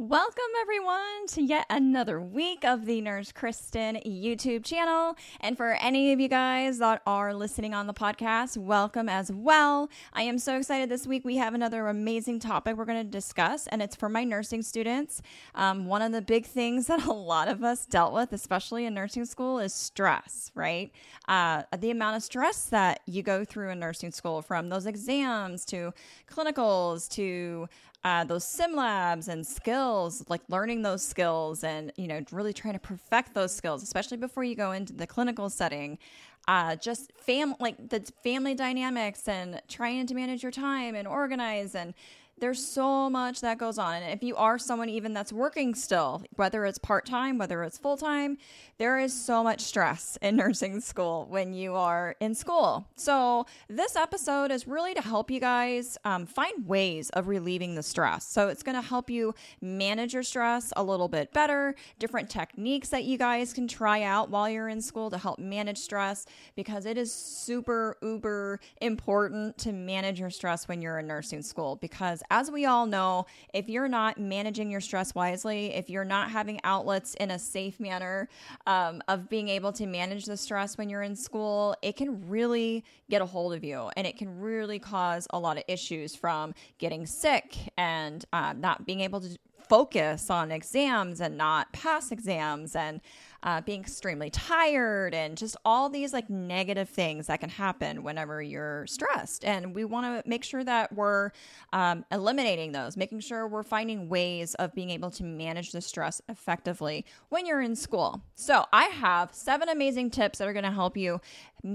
Welcome, everyone, to yet another week of the Nurse Kristen YouTube channel. And for any of you guys that are listening on the podcast, welcome as well. I am so excited this week. We have another amazing topic we're going to discuss, and it's for my nursing students. Um, one of the big things that a lot of us dealt with, especially in nursing school, is stress, right? Uh, the amount of stress that you go through in nursing school from those exams to clinicals to uh, those sim labs and skills, like learning those skills and, you know, really trying to perfect those skills, especially before you go into the clinical setting. Uh, just fam like the family dynamics and trying to manage your time and organize and there's so much that goes on. And if you are someone even that's working still, whether it's part time, whether it's full time, there is so much stress in nursing school when you are in school. So, this episode is really to help you guys um, find ways of relieving the stress. So, it's going to help you manage your stress a little bit better, different techniques that you guys can try out while you're in school to help manage stress because it is super, uber important to manage your stress when you're in nursing school because as we all know, if you're not managing your stress wisely, if you're not having outlets in a safe manner um, of being able to manage the stress when you're in school, it can really get a hold of you and it can really cause a lot of issues from getting sick and uh, not being able to focus on exams and not pass exams and uh, being extremely tired and just all these like negative things that can happen whenever you're stressed. And we want to make sure that we're um, eliminating those, making sure we're finding ways of being able to manage the stress effectively when you're in school. So I have seven amazing tips that are going to help you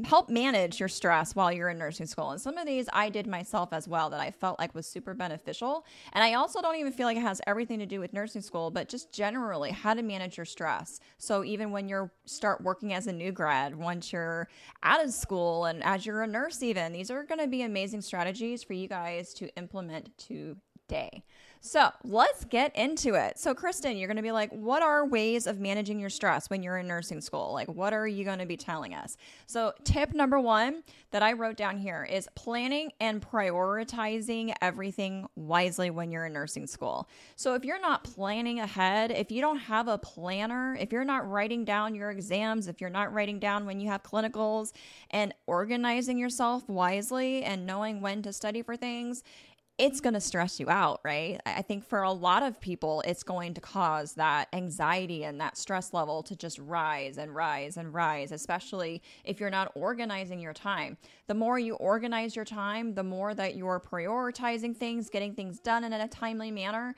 help manage your stress while you're in nursing school. And some of these I did myself as well that I felt like was super beneficial. And I also don't even feel like it has everything to do with nursing school, but just generally how to manage your stress. So even when you start working as a new grad, once you're out of school and as you're a nurse even, these are going to be amazing strategies for you guys to implement today. So let's get into it. So, Kristen, you're going to be like, what are ways of managing your stress when you're in nursing school? Like, what are you going to be telling us? So, tip number one that I wrote down here is planning and prioritizing everything wisely when you're in nursing school. So, if you're not planning ahead, if you don't have a planner, if you're not writing down your exams, if you're not writing down when you have clinicals and organizing yourself wisely and knowing when to study for things, it's going to stress you out, right? I think for a lot of people, it's going to cause that anxiety and that stress level to just rise and rise and rise, especially if you're not organizing your time. The more you organize your time, the more that you're prioritizing things, getting things done in a timely manner,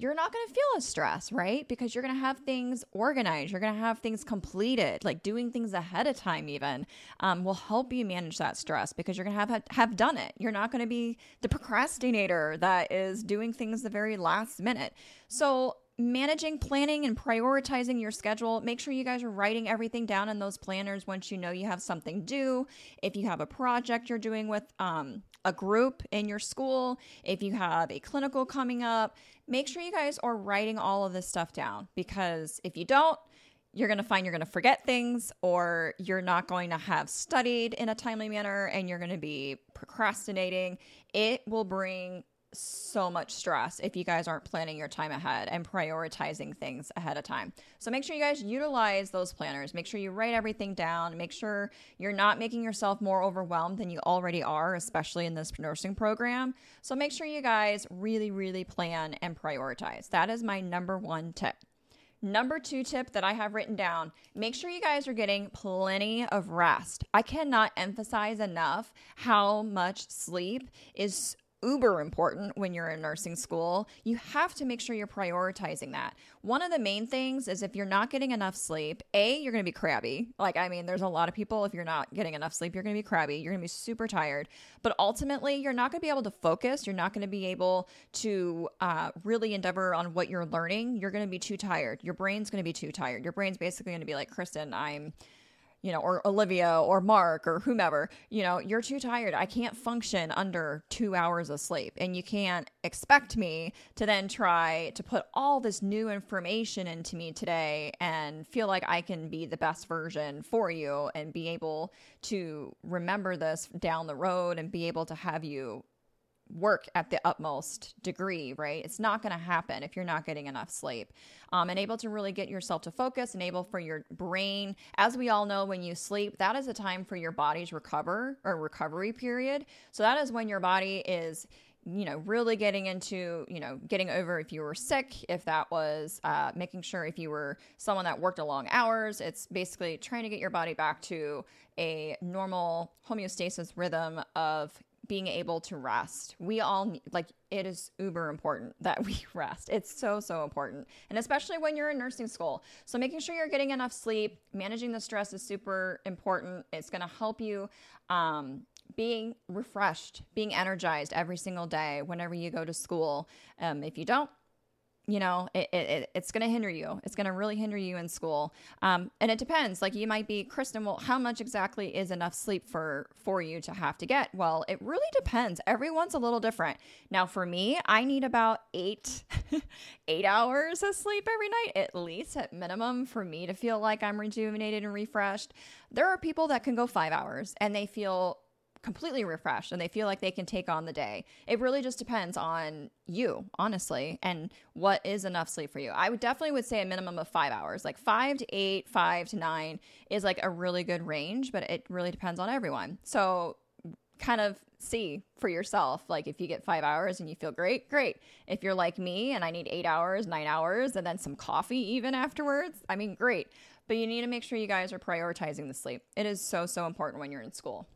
you're not going to feel as stressed, right? Because you're going to have things organized, you're going to have things completed, like doing things ahead of time, even um, will help you manage that stress because you're going to have have done it. You're not going to be the procrastinator that is doing things the very last minute. So managing, planning, and prioritizing your schedule. Make sure you guys are writing everything down in those planners once you know you have something due. If you have a project you're doing with um, a group in your school, if you have a clinical coming up, make sure you guys are writing all of this stuff down because if you don't, you're going to find you're going to forget things or you're not going to have studied in a timely manner and you're going to be procrastinating. It will bring so much stress if you guys aren't planning your time ahead and prioritizing things ahead of time. So make sure you guys utilize those planners. Make sure you write everything down. Make sure you're not making yourself more overwhelmed than you already are, especially in this nursing program. So make sure you guys really, really plan and prioritize. That is my number one tip. Number two tip that I have written down make sure you guys are getting plenty of rest. I cannot emphasize enough how much sleep is uber important when you're in nursing school. You have to make sure you're prioritizing that. One of the main things is if you're not getting enough sleep, A, you're going to be crabby. Like, I mean, there's a lot of people, if you're not getting enough sleep, you're going to be crabby. You're going to be super tired. But ultimately, you're not going to be able to focus. You're not going to be able to uh, really endeavor on what you're learning. You're going to be too tired. Your brain's going to be too tired. Your brain's basically going to be like, Kristen, I'm you know, or Olivia or Mark or whomever, you know, you're too tired. I can't function under two hours of sleep. And you can't expect me to then try to put all this new information into me today and feel like I can be the best version for you and be able to remember this down the road and be able to have you work at the utmost degree, right? It's not going to happen if you're not getting enough sleep. Um, and able to really get yourself to focus and able for your brain. As we all know, when you sleep, that is a time for your body's recover or recovery period. So that is when your body is you know, really getting into, you know, getting over if you were sick, if that was uh, making sure if you were someone that worked a long hours. It's basically trying to get your body back to a normal homeostasis rhythm of being able to rest. We all need, like, it is uber important that we rest. It's so, so important. And especially when you're in nursing school. So, making sure you're getting enough sleep, managing the stress is super important. It's going to help you um, being refreshed, being energized every single day whenever you go to school. Um, if you don't, you know, it, it, it's going to hinder you. It's going to really hinder you in school. Um, and it depends. Like you might be, Kristen, well, how much exactly is enough sleep for, for you to have to get? Well, it really depends. Everyone's a little different. Now, for me, I need about eight, eight hours of sleep every night, at least at minimum for me to feel like I'm rejuvenated and refreshed. There are people that can go five hours and they feel completely refreshed and they feel like they can take on the day. It really just depends on you, honestly, and what is enough sleep for you. I would definitely would say a minimum of 5 hours. Like 5 to 8, 5 to 9 is like a really good range, but it really depends on everyone. So kind of see for yourself like if you get 5 hours and you feel great, great. If you're like me and I need 8 hours, 9 hours and then some coffee even afterwards, I mean, great. But you need to make sure you guys are prioritizing the sleep. It is so so important when you're in school.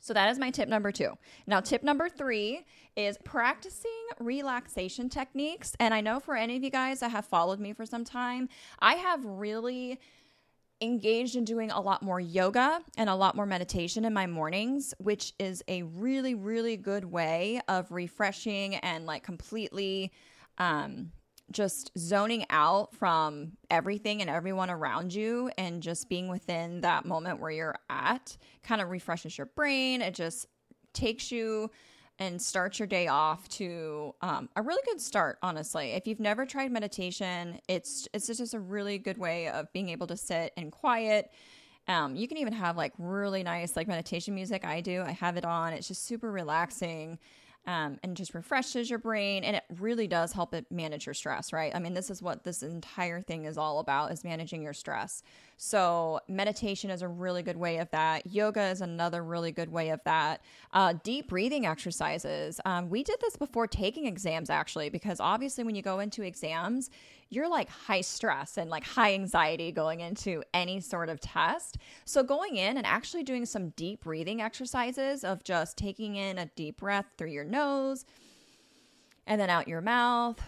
So that is my tip number two. Now, tip number three is practicing relaxation techniques. And I know for any of you guys that have followed me for some time, I have really engaged in doing a lot more yoga and a lot more meditation in my mornings, which is a really, really good way of refreshing and like completely um, just zoning out from everything and everyone around you and just being within that moment where you're at kind of refreshes your brain. It just takes you and starts your day off to um, a really good start honestly. If you've never tried meditation it's it's just a really good way of being able to sit and quiet. Um, you can even have like really nice like meditation music. I do. I have it on. It's just super relaxing um, and just refreshes your brain and it really does help it manage your stress right? I mean this is what this entire thing is all about is managing your stress so meditation is a really good way of that. Yoga is another really good way of that. Uh, deep breathing exercises. Um, we did this before taking exams actually because obviously when you go into exams you're like high stress and like high anxiety going into any sort of test. So, going in and actually doing some deep breathing exercises of just taking in a deep breath through your nose and then out your mouth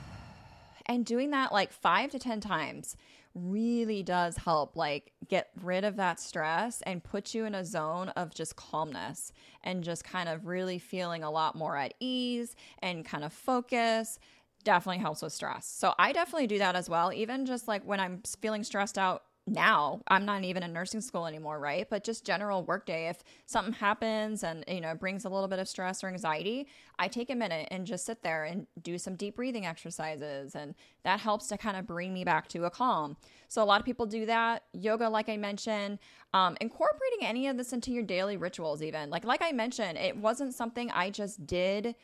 and doing that like five to 10 times really does help like get rid of that stress and put you in a zone of just calmness and just kind of really feeling a lot more at ease and kind of focus definitely helps with stress. So I definitely do that as well. Even just like when I'm feeling stressed out now, I'm not even in nursing school anymore, right? But just general workday, if something happens and you know brings a little bit of stress or anxiety, I take a minute and just sit there and do some deep breathing exercises, and that helps to kind of bring me back to a calm. So a lot of people do that. Yoga, like I mentioned, um, incorporating any of this into your daily rituals, even like like I mentioned, it wasn't something I just did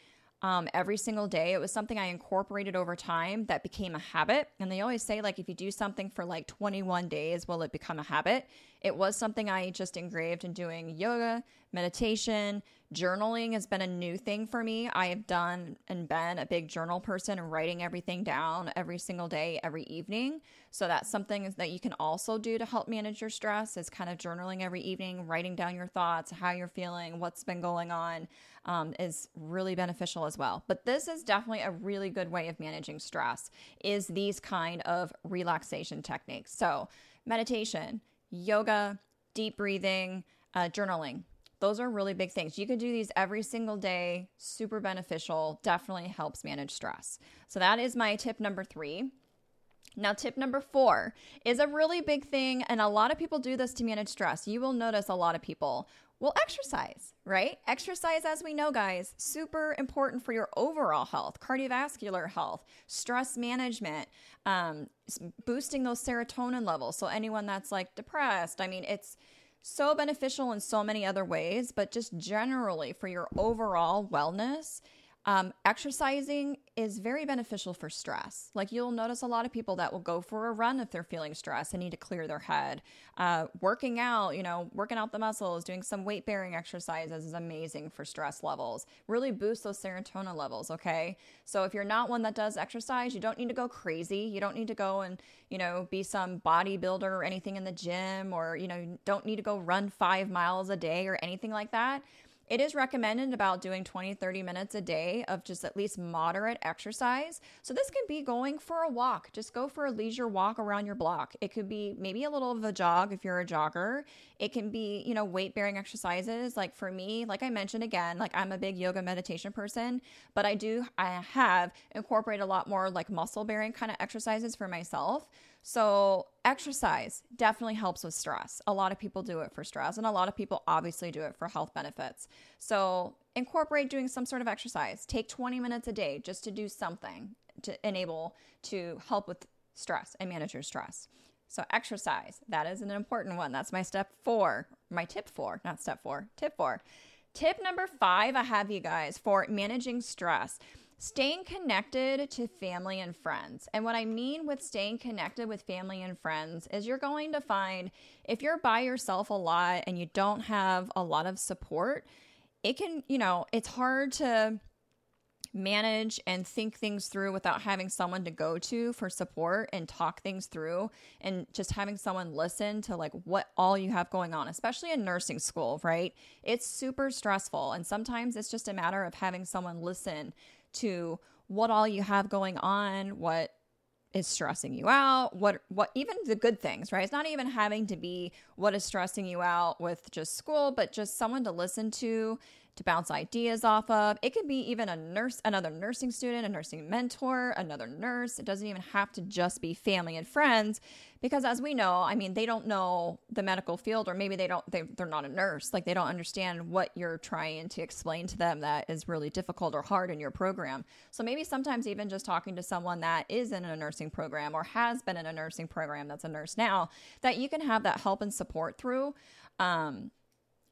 um, every single day. It was something I incorporated over time that became a habit. And they always say, like, if you do something for like 21 days, will it become a habit? It was something I just engraved in doing yoga, meditation, journaling has been a new thing for me. I have done and been a big journal person and writing everything down every single day, every evening. So that's something that you can also do to help manage your stress is kind of journaling every evening, writing down your thoughts, how you're feeling, what's been going on um, is really beneficial as well. But this is definitely a really good way of managing stress is these kind of relaxation techniques. So meditation, yoga, deep breathing, uh, journaling. Those are really big things. You can do these every single day, super beneficial, definitely helps manage stress. So, that is my tip number three. Now, tip number four is a really big thing, and a lot of people do this to manage stress. You will notice a lot of people will exercise, right? Exercise, as we know, guys, super important for your overall health, cardiovascular health, stress management, um, boosting those serotonin levels. So, anyone that's like depressed, I mean, it's so beneficial in so many other ways, but just generally for your overall wellness. Um, exercising is very beneficial for stress. Like you'll notice a lot of people that will go for a run if they're feeling stressed and need to clear their head. Uh, working out, you know, working out the muscles, doing some weight bearing exercises is amazing for stress levels. Really boost those serotonin levels, okay? So if you're not one that does exercise, you don't need to go crazy. You don't need to go and, you know, be some bodybuilder or anything in the gym or, you know, you don't need to go run five miles a day or anything like that it is recommended about doing 20, 30 minutes a day of just at least moderate exercise. So this can be going for a walk. Just go for a leisure walk around your block. It could be maybe a little of a jog if you're a jogger. It can be, you know, weight bearing exercises. Like for me, like I mentioned again, like I'm a big yoga meditation person, but I do, I have incorporated a lot more like muscle bearing kind of exercises for myself. So, exercise definitely helps with stress. A lot of people do it for stress, and a lot of people obviously do it for health benefits. So, incorporate doing some sort of exercise. Take 20 minutes a day just to do something to enable to help with stress and manage your stress. So, exercise, that is an important one. That's my step four, my tip four, not step four, tip four. Tip number five, I have you guys for managing stress staying connected to family and friends. And what I mean with staying connected with family and friends is you're going to find if you're by yourself a lot and you don't have a lot of support, it can, you know, it's hard to manage and think things through without having someone to go to for support and talk things through and just having someone listen to like what all you have going on especially in nursing school right it's super stressful and sometimes it's just a matter of having someone listen to what all you have going on, what is stressing you out, what what even the good things, right? It's not even having to be what is stressing you out with just school, but just someone to listen to to bounce ideas off of. It could be even a nurse, another nursing student, a nursing mentor, another nurse. It doesn't even have to just be family and friends because as we know, I mean, they don't know the medical field or maybe they don't they, they're not a nurse. Like they don't understand what you're trying to explain to them that is really difficult or hard in your program. So maybe sometimes even just talking to someone that is in a nursing program or has been in a nursing program that's a nurse now that you can have that help and support through um,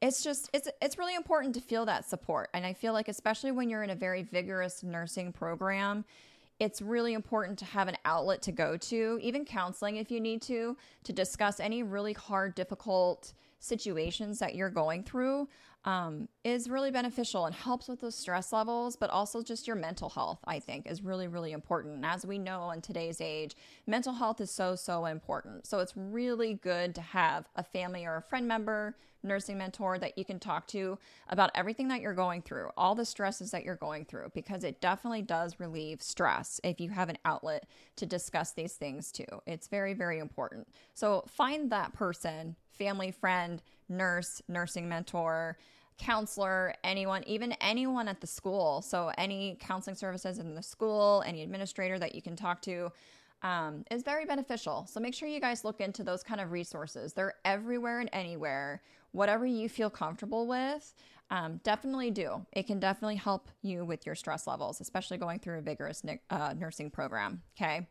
it's just it's it's really important to feel that support. And i feel like especially when you're in a very vigorous nursing program it's really important to have an outlet to go to even counseling if you need to to discuss any really hard difficult situations that you're going through um, is really beneficial and helps with those stress levels, but also just your mental health, I think, is really, really important. As we know in today's age, mental health is so, so important. So it's really good to have a family or a friend member, nursing mentor that you can talk to about everything that you're going through, all the stresses that you're going through, because it definitely does relieve stress if you have an outlet to discuss these things too. It's very, very important. So find that person, family, friend, nurse, nursing mentor counselor, anyone, even anyone at the school. So, any counseling services in the school, any administrator that you can talk to um, is very beneficial. So, make sure you guys look into those kind of resources. They're everywhere and anywhere. Whatever you feel comfortable with, um, definitely do. It can definitely help you with your stress levels, especially going through a vigorous uh, nursing program. Okay.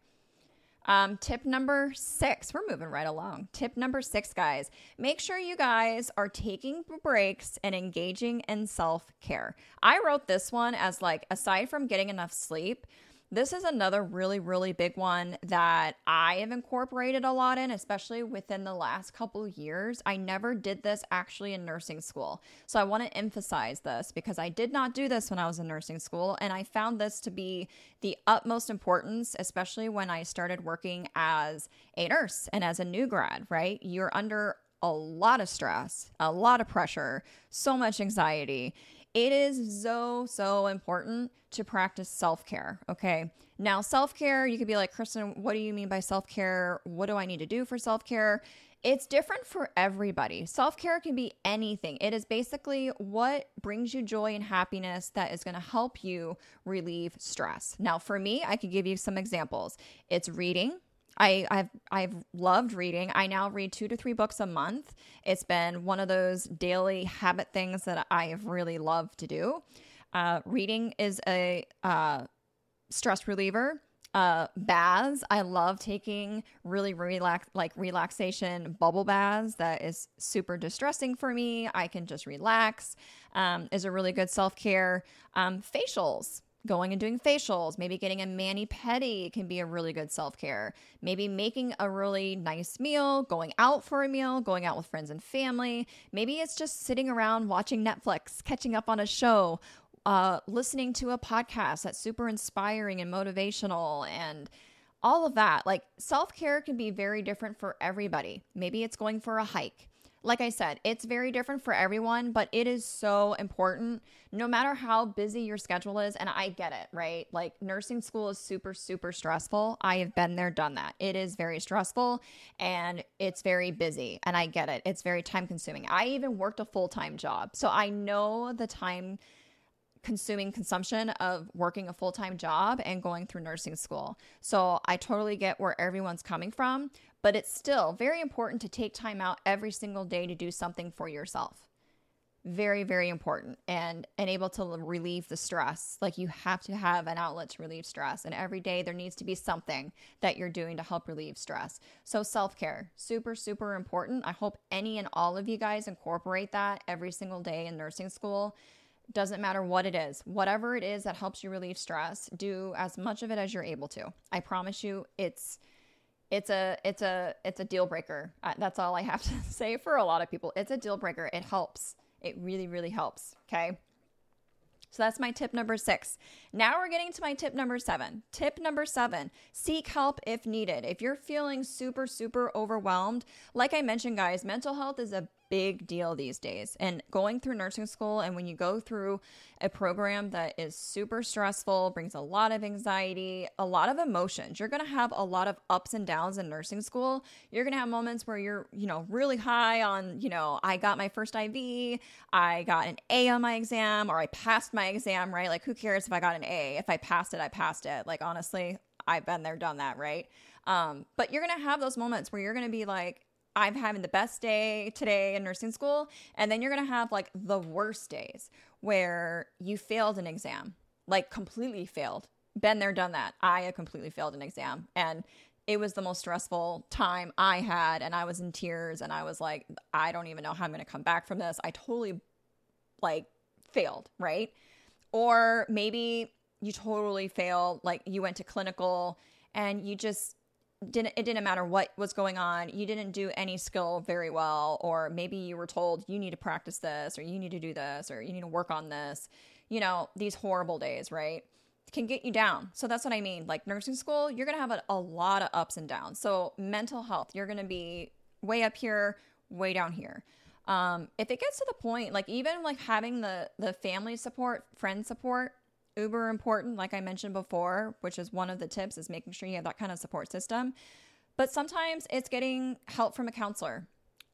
Um, tip number six, we're moving right along. Tip number six, guys, make sure you guys are taking breaks and engaging in self care. I wrote this one as like, aside from getting enough sleep, this is another really, really big one that I have incorporated a lot in, especially within the last couple years. I never did this actually in nursing school. So I want to emphasize this because I did not do this when I was in nursing school. And I found this to be the utmost importance, especially when I started working as a nurse and as a new grad, right? You're under a lot of stress, a lot of pressure, so much anxiety. It is so, so important to practice self care. Okay. Now, self care, you could be like, Kristen, what do you mean by self care? What do I need to do for self care? It's different for everybody. Self care can be anything. It is basically what brings you joy and happiness that is going to help you relieve stress. Now, for me, I could give you some examples. It's reading, I, have I've loved reading. I now read two to three books a month. It's been one of those daily habit things that I have really loved to do. Uh, reading is a uh, stress reliever. Uh, baths. I love taking really relax, like relaxation bubble baths. That is super distressing for me. I can just relax. Um, is a really good self care. Um, facials going and doing facials, maybe getting a mani pedi can be a really good self care. Maybe making a really nice meal, going out for a meal, going out with friends and family. Maybe it's just sitting around watching Netflix, catching up on a show, uh, listening to a podcast that's super inspiring and motivational and all of that. Like self care can be very different for everybody. Maybe it's going for a hike like I said, it's very different for everyone, but it is so important no matter how busy your schedule is. And I get it, right? Like nursing school is super, super stressful. I have been there, done that. It is very stressful and it's very busy. And I get it. It's very time consuming. I even worked a full time job. So I know the time consuming consumption of working a full time job and going through nursing school. So I totally get where everyone's coming from but it's still very important to take time out every single day to do something for yourself. Very, very important and, and able to relieve the stress. Like you have to have an outlet to relieve stress. And every day there needs to be something that you're doing to help relieve stress. So, self care, super, super important. I hope any and all of you guys incorporate that every single day in nursing school doesn't matter what it is, whatever it is that helps you relieve stress, do as much of it as you're able to. I promise you, it's it's a it's a it's a deal breaker. that's all I have to say for a lot of people. It's a deal breaker. It helps. It really really helps. Okay. So that's my tip number six. Now we're getting to my tip number seven. Tip number seven seek help if needed. If you're feeling super, super overwhelmed, like I mentioned, guys, mental health is a big deal these days. And going through nursing school, and when you go through a program that is super stressful, brings a lot of anxiety, a lot of emotions, you're going to have a lot of ups and downs in nursing school. You're going to have moments where you're, you know, really high on, you know, I got my first IV, I got an A on my exam, or I passed my exam, right? Like, who cares if I got an A? If I passed it, I passed it. Like, honestly, I've been there, done that, right? Um, but you're gonna have those moments where you're gonna be like, I'm having the best day today in nursing school. And then you're going to have like the worst days where you failed an exam, like completely failed. Been there, done that. I completely failed an exam. And it was the most stressful time I had. And I was in tears and I was like, I don't even know how I'm going to come back from this. I totally like failed, right? Or maybe you totally failed, like you went to clinical and you just didn't it didn't matter what was going on. You didn't do any skill very well. Or maybe you were told you need to practice this or you need to do this or you need to work on this. You know these horrible days right? Can get you down. So that's what i mean. Like nursing school you're gonna have a, a lot of ups and downs. So mental health you're gonna be way up here way down here um, if it gets to the point like even like having the the family support friend support uber important, like I mentioned before, which is one of the tips is making sure you have that kind of support system. But sometimes it's getting help from a counselor.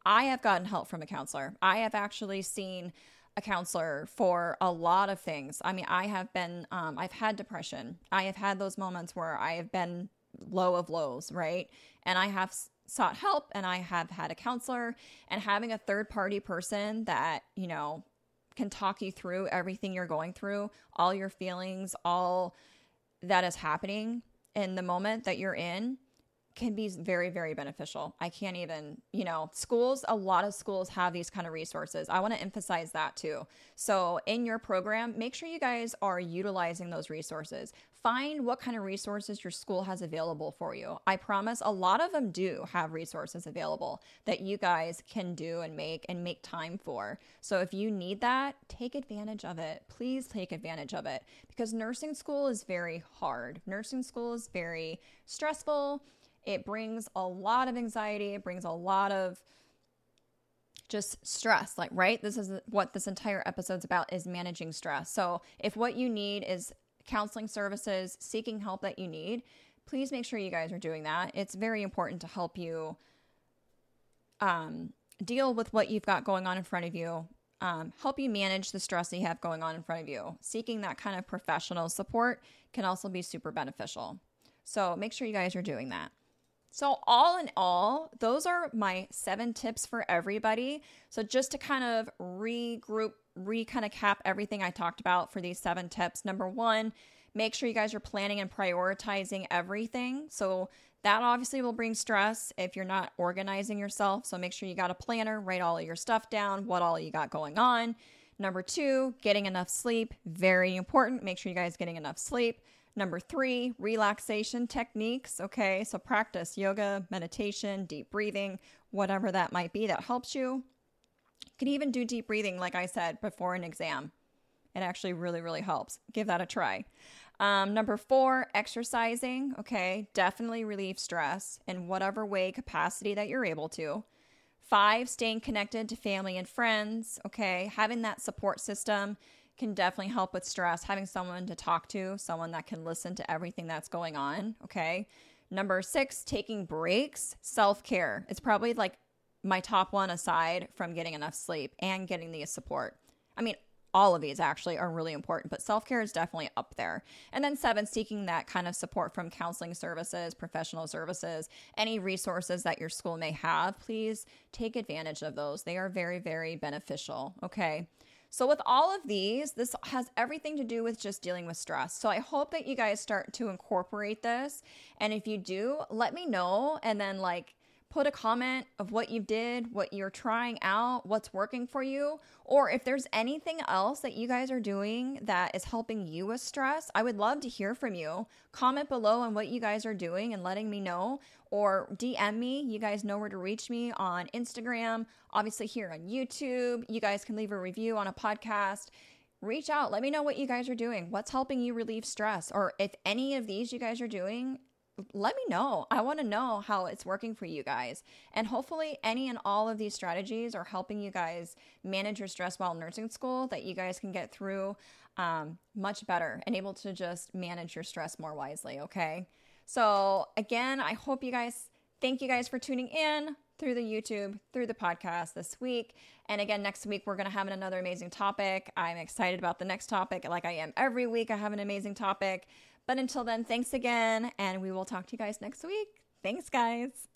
I have gotten help from a counselor. I have actually seen a counselor for a lot of things. I mean, I have been, um, I've had depression. I have had those moments where I have been low of lows, right? And I have sought help and I have had a counselor and having a third party person that, you know, can talk you through everything you're going through, all your feelings, all that is happening in the moment that you're in can be very very beneficial. I can't even you know schools a lot of schools have these kind of resources. I want to emphasize that too. So in your program make sure you guys are utilizing those resources. Find what kind of resources your school has available for you. I promise a lot of them do have resources available that you guys can do and make and make time for. So if you need that take advantage of it. Please take advantage of it because nursing school is very hard. Nursing school is very stressful it brings a lot of anxiety, it brings a lot of just stress like right? This is what this entire episode's about is managing stress. So if what you need is counseling services seeking help that you need please make sure you guys are doing that. It's very important to help you um, deal with what you've got going on in front of you um, help you manage the stress that you have going on in front of you. Seeking that kind of professional support can also be super beneficial. So make sure you guys are doing that so, all in all, those are my seven tips for everybody. So, just to kind of regroup, re kind of cap everything I talked about for these seven tips. Number one, make sure you guys are planning and prioritizing everything. So, that obviously will bring stress if you're not organizing yourself. So, make sure you got a planner, write all of your stuff down, what all you got going on. Number two, getting enough sleep. Very important. Make sure you guys getting enough sleep. Number three, relaxation techniques. Okay, so practice yoga, meditation, deep breathing, whatever that might be that helps you. You can even do deep breathing, like I said, before an exam. It actually really, really helps. Give that a try. Um, number four, exercising. Okay, definitely relieve stress in whatever way, capacity that you're able to. Five, staying connected to family and friends. Okay, having that support system can definitely help with stress. Having someone to talk to, someone that can listen to everything that's going on. Okay. Number six, taking breaks, self care. It's probably like my top one aside from getting enough sleep and getting the support. I mean, all of these actually are really important, but self care is definitely up there. And then seven, seeking that kind of support from counseling services, professional services, any resources that your school may have, please take advantage of those. They are very, very beneficial. Okay. So, with all of these, this has everything to do with just dealing with stress. So, I hope that you guys start to incorporate this. And if you do, let me know. And then, like, put a comment of what you did, what you're trying out, what's working for you, or if there's anything else that you guys are doing that is helping you with stress, I would love to hear from you. Comment below on what you guys are doing and letting me know, or DM me. You guys know where to reach me on Instagram, obviously here on YouTube. You guys can leave a review on a podcast reach out. Let me know what you guys are doing. What's helping you relieve stress? Or if any of these you guys are doing let me know. I want to know how it's working for you guys. And hopefully, any and all of these strategies are helping you guys manage your stress while nursing school, that you guys can get through um, much better and able to just manage your stress more wisely. Okay. So, again, I hope you guys, thank you guys for tuning in through the YouTube, through the podcast this week. And again, next week, we're going to have another amazing topic. I'm excited about the next topic, like I am every week. I have an amazing topic. But until then, thanks again, and we will talk to you guys next week. Thanks, guys.